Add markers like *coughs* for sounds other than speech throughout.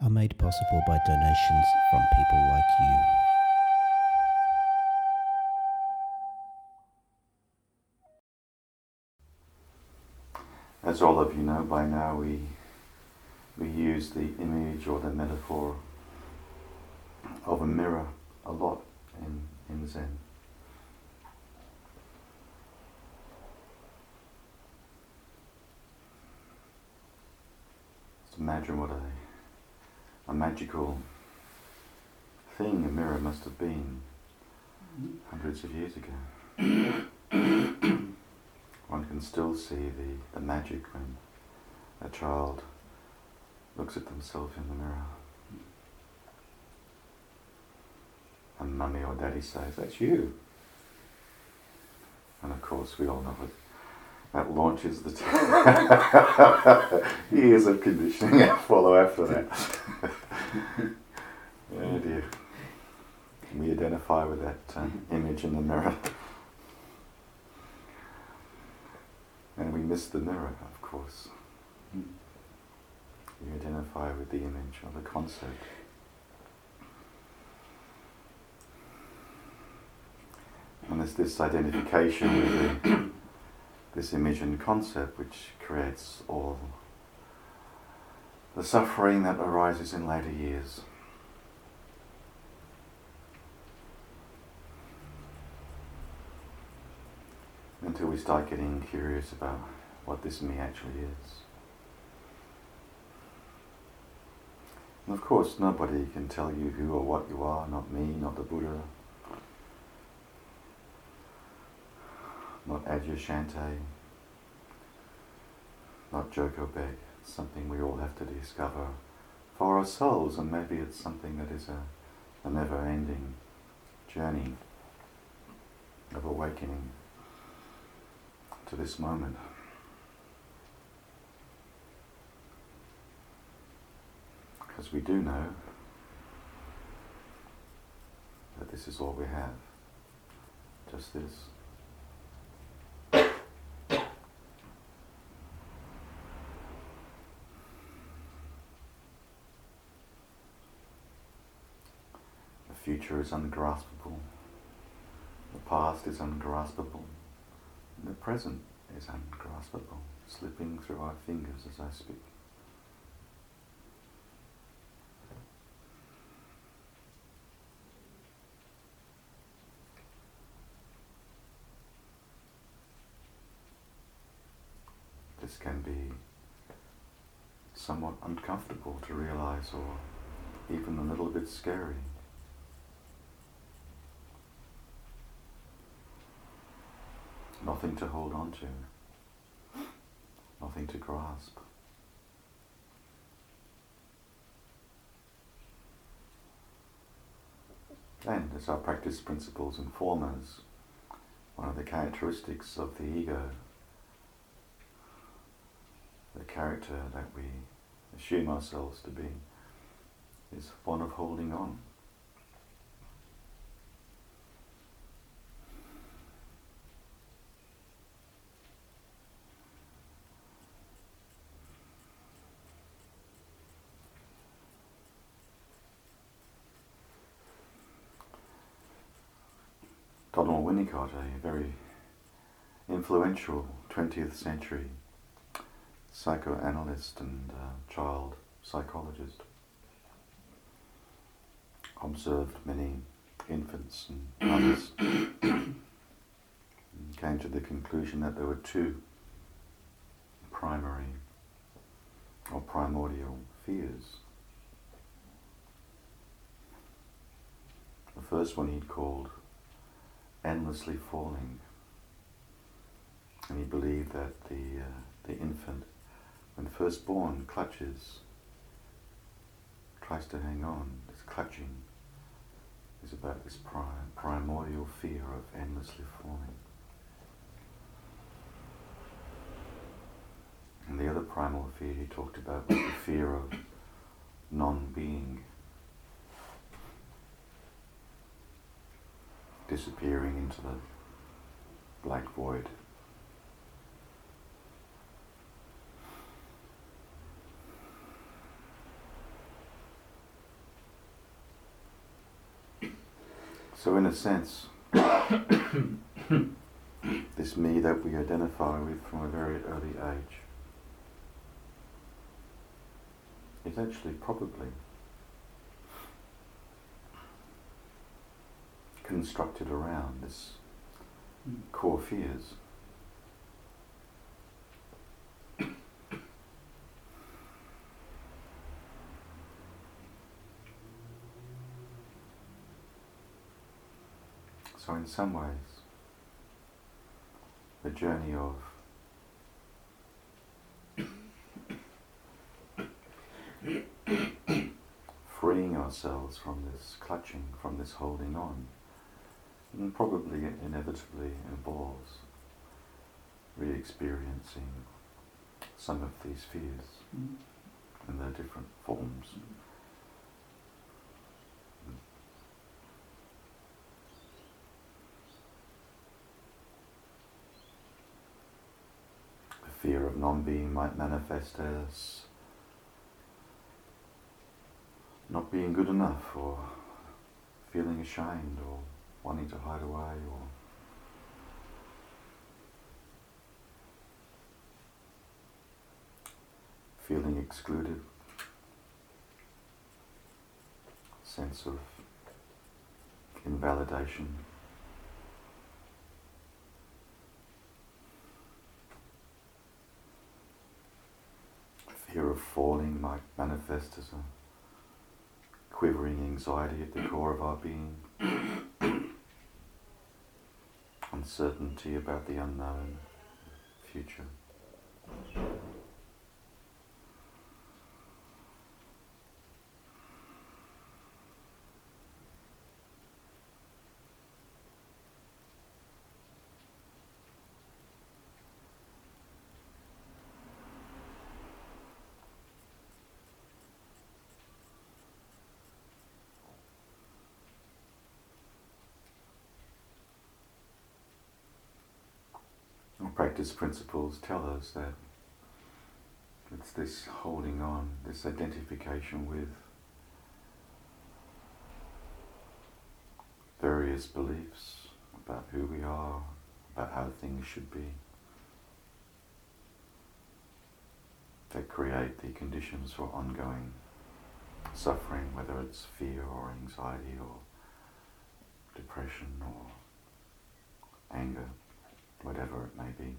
are made possible by donations from people like you. As all of you know by now, we, we use the image or the metaphor of a mirror a lot in, in Zen. Just imagine what a, a magical thing a mirror must have been hundreds of years ago. *coughs* One can still see the, the magic when a child looks at themselves in the mirror. And mummy or daddy says, That's you. And of course, we all know it. That launches the t- *laughs* years of conditioning follow after that. *laughs* *laughs* oh dear. Can we identify with that uh, image in the mirror? *laughs* And we miss the mirror, of course. You identify with the image or the concept. And it's this identification with the, *coughs* this image and concept which creates all the suffering that arises in later years. Until we start getting curious about what this me actually is. And of course, nobody can tell you who or what you are, not me, not the Buddha, not Adyashanti, not Joko Beck. Something we all have to discover for ourselves, and maybe it's something that is a, a never ending journey of awakening to this moment. Because we do know that this is all we have, just this. The future is ungraspable. The past is ungraspable. The present is ungraspable, slipping through our fingers as I speak. This can be somewhat uncomfortable to realize or even a little bit scary. Nothing to hold on to, nothing to grasp. And as our practice principles inform us, one of the characteristics of the ego, the character that we assume ourselves to be, is one of holding on. Donald Winnicott, a very influential 20th century psychoanalyst and uh, child psychologist, observed many infants and mothers, *coughs* and came to the conclusion that there were two primary or primordial fears. The first one he'd called endlessly falling. And he believed that the, uh, the infant, when first born, clutches, tries to hang on, this clutching, is about this prim- primordial fear of endlessly falling. And the other primal fear he talked about was the fear of non-being, disappearing into the black void. So, in a sense, *coughs* this me that we identify with from a very early age is actually probably constructed around this core fears. So, in some ways, the journey of freeing ourselves from this clutching, from this holding on, and probably inevitably involves re experiencing some of these fears Mm. in their different forms. The fear of non being might manifest as not being good enough or feeling ashamed or wanting to hide away or feeling excluded, sense of invalidation. Fear of falling might manifest as a quivering anxiety at the core of our being, *coughs* uncertainty about the unknown future. Our practice principles tell us that it's this holding on, this identification with various beliefs about who we are, about how things should be, that create the conditions for ongoing suffering, whether it's fear or anxiety or depression or anger whatever it may be.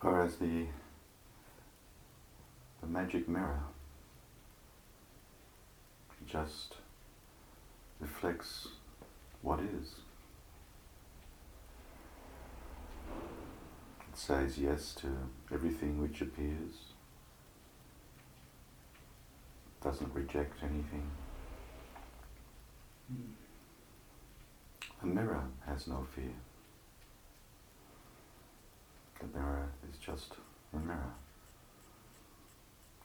Whereas the the magic mirror just reflects what is. Says yes to everything which appears, doesn't reject anything. The mirror has no fear. The mirror is just a mirror.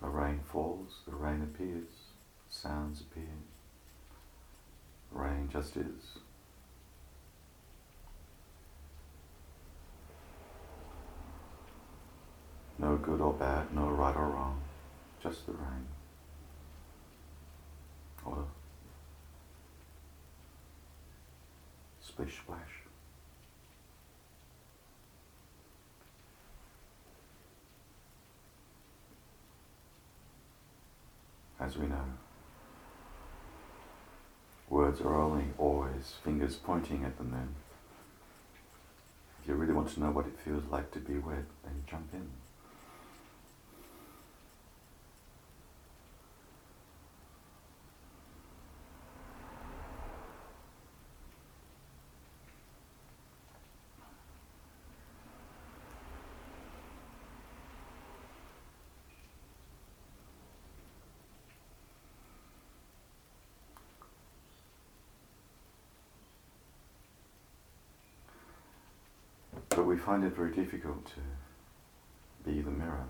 The rain falls, the rain appears, sounds appear. Rain just is. No good or bad, no right or wrong, just the rain. Or splish splash. As we know, words are only always fingers pointing at the moon. If you really want to know what it feels like to be wet, then jump in. we find it very difficult to be the mirror.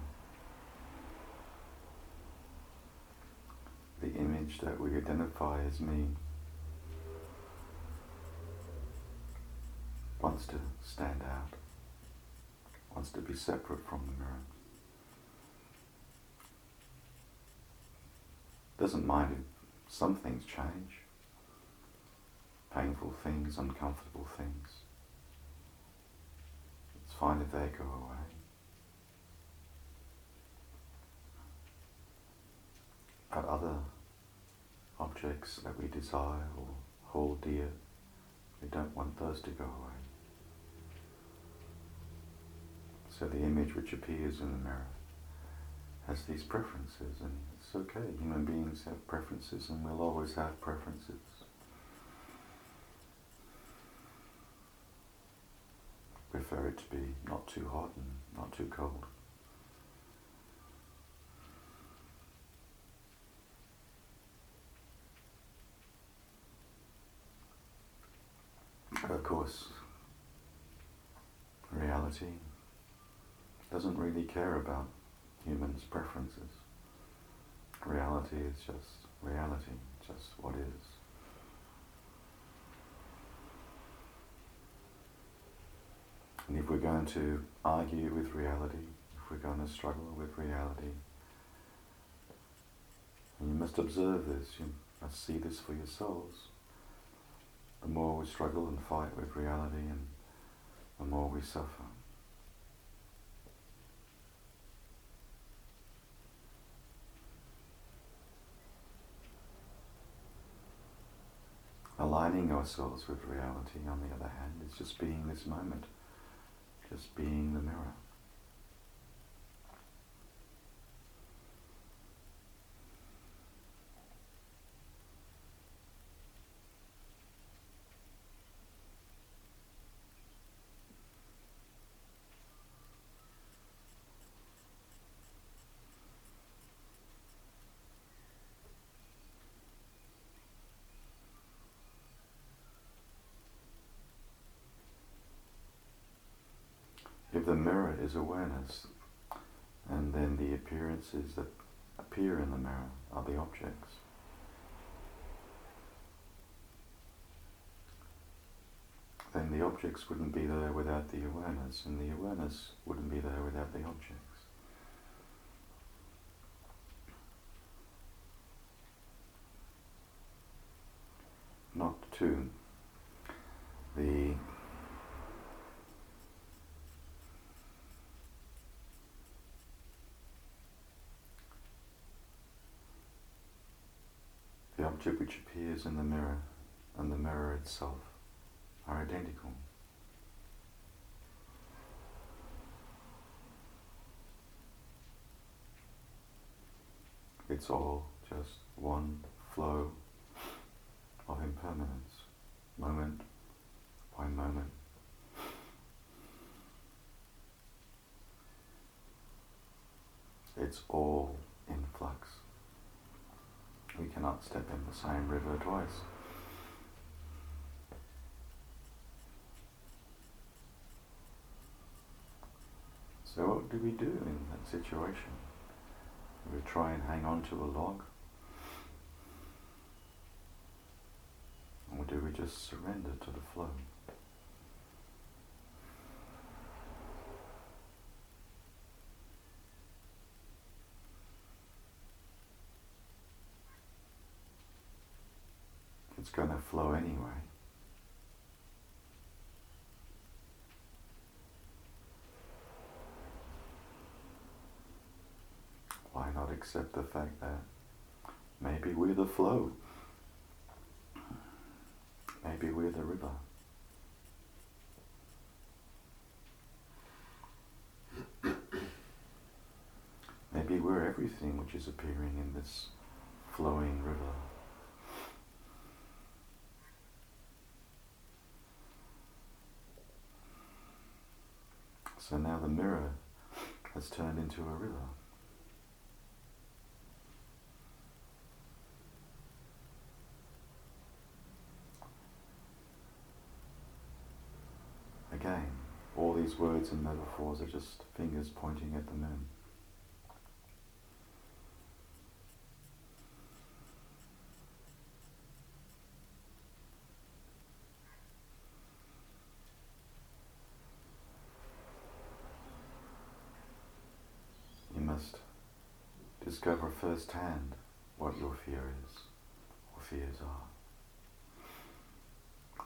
The image that we identify as me wants to stand out, wants to be separate from the mirror. Doesn't mind if some things change, painful things, uncomfortable things. Fine if they go away. But other objects that we desire or hold dear, we don't want those to go away. So the image which appears in the mirror has these preferences, and it's okay. Human beings have preferences, and we'll always have preferences. Prefer it to be not too hot and not too cold. But of course, reality doesn't really care about humans' preferences. Reality is just reality, just what is. And if we're going to argue with reality, if we're going to struggle with reality, you must observe this, you must see this for yourselves. The more we struggle and fight with reality, and the more we suffer. Aligning ourselves with reality, on the other hand, is just being this moment, just being the mirror. If the mirror is awareness, and then the appearances that appear in the mirror are the objects. Then the objects wouldn't be there without the awareness, and the awareness wouldn't be there without the objects. Not to the The object which appears in the mirror and the mirror itself are identical. It's all just one flow of impermanence, moment by moment. It's all in flux. We cannot step in the same river twice. So what do we do in that situation? We try and hang on to a log? Or do we just surrender to the flow? It's going to flow anyway. Why not accept the fact that maybe we're the flow? Maybe we're the river. Maybe we're everything which is appearing in this flowing river. So now the mirror has turned into a river. Again, all these words and metaphors are just fingers pointing at the moon. You must discover firsthand what your fear is, or fears are.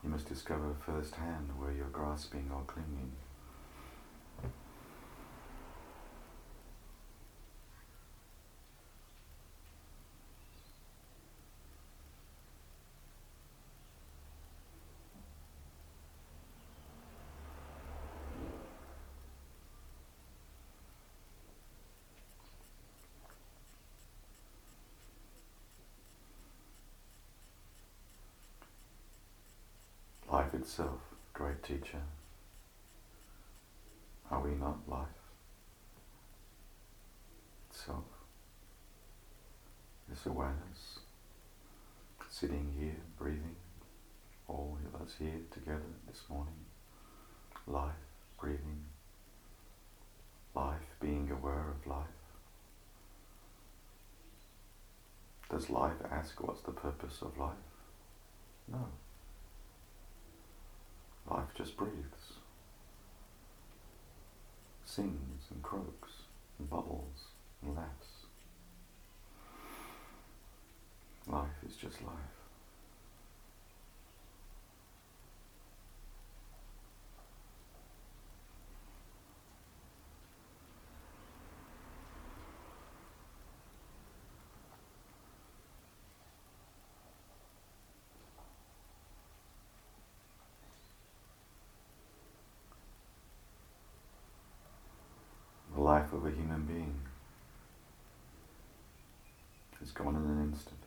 You must discover firsthand where you're grasping or clinging. life itself, teacher. Are we not life itself? This awareness, sitting here, breathing, all of us here together this morning, life, breathing, life, being aware of life. Does life ask what's the purpose of life? No. Life just breathes, sings and croaks and bubbles and laughs. Life is just life. life of a human being is gone in an instant.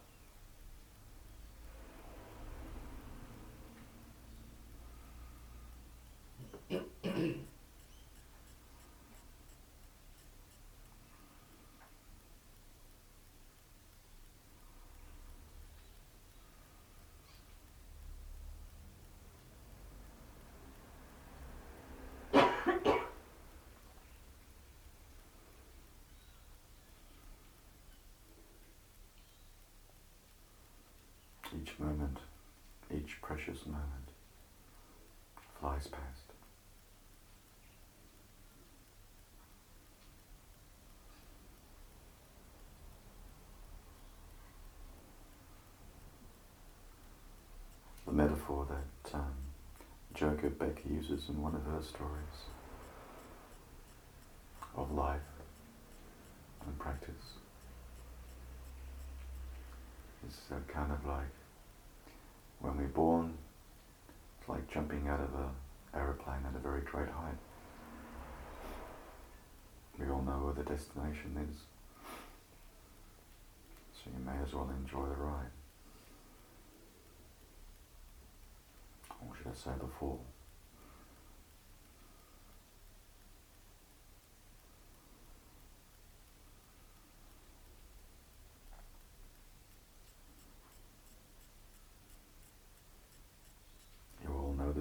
Each moment, each precious moment flies past. The metaphor that um, Joko Beck uses in one of her stories of life and practice is kind of like when we're born, it's like jumping out of an aeroplane at a very great height. We all know where the destination is, so you may as well enjoy the ride. Or should I say fall?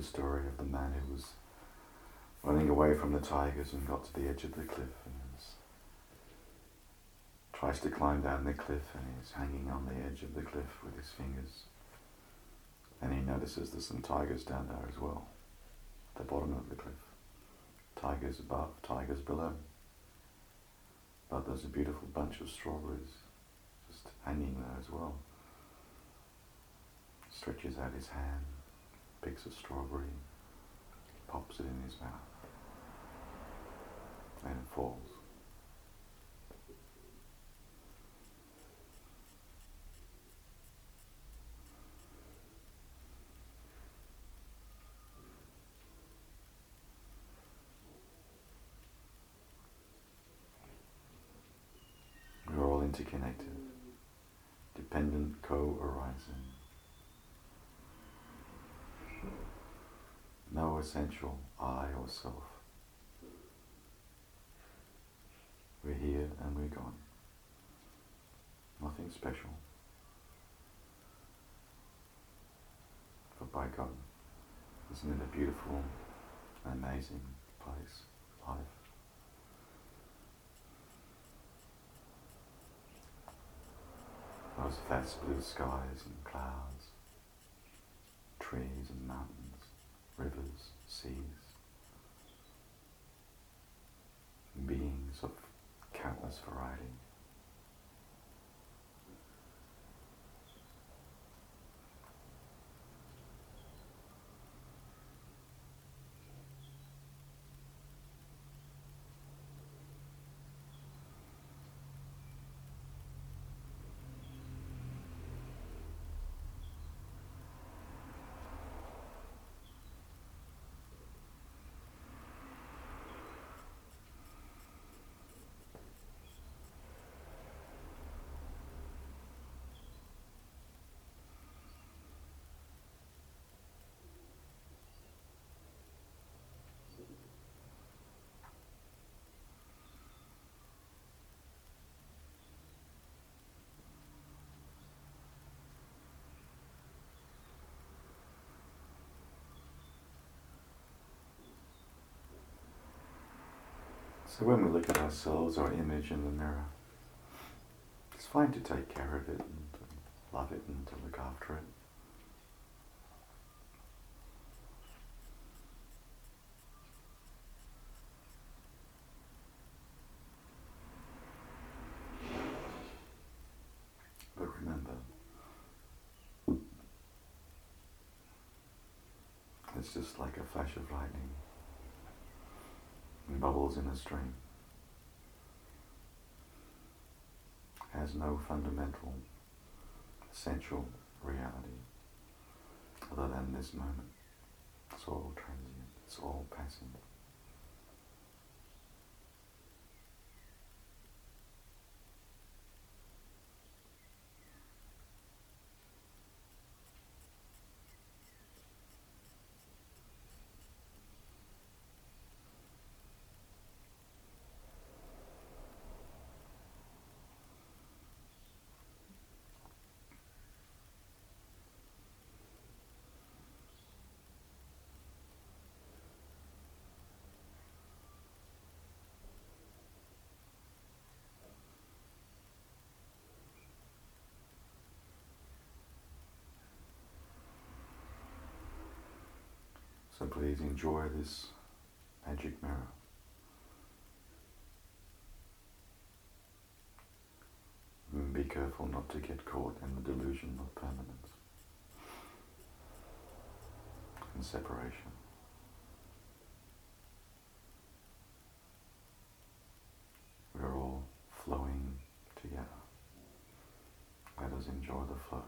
The story of the man who was running away from the tigers and got to the edge of the cliff and tries to climb down the cliff and he's hanging on the edge of the cliff with his fingers. And he notices there's some tigers down there as well, at the bottom of the cliff. Tigers above, tigers below. But there's a beautiful bunch of strawberries just hanging there as well. Stretches out his hand picks a strawberry, pops it in his mouth, and it falls. We're all interconnected, dependent co-arising. no essential I or self. We're here and we're gone. Nothing special. But by God, isn't it a beautiful, amazing place, life. Those vast blue skies and clouds, trees and mountains, rivers, seas, beings of countless variety. So when we look at ourselves, our image in the mirror, it's fine to take care of it and to love it and to look after it. But remember, it's just like a flash of lightning bubbles in a stream. Has no fundamental, essential reality other than this moment. It's all transient, it's all passing. So please enjoy this magic mirror. And be careful not to get caught in the delusion of permanence and separation. We're all flowing together. Let us enjoy the flow.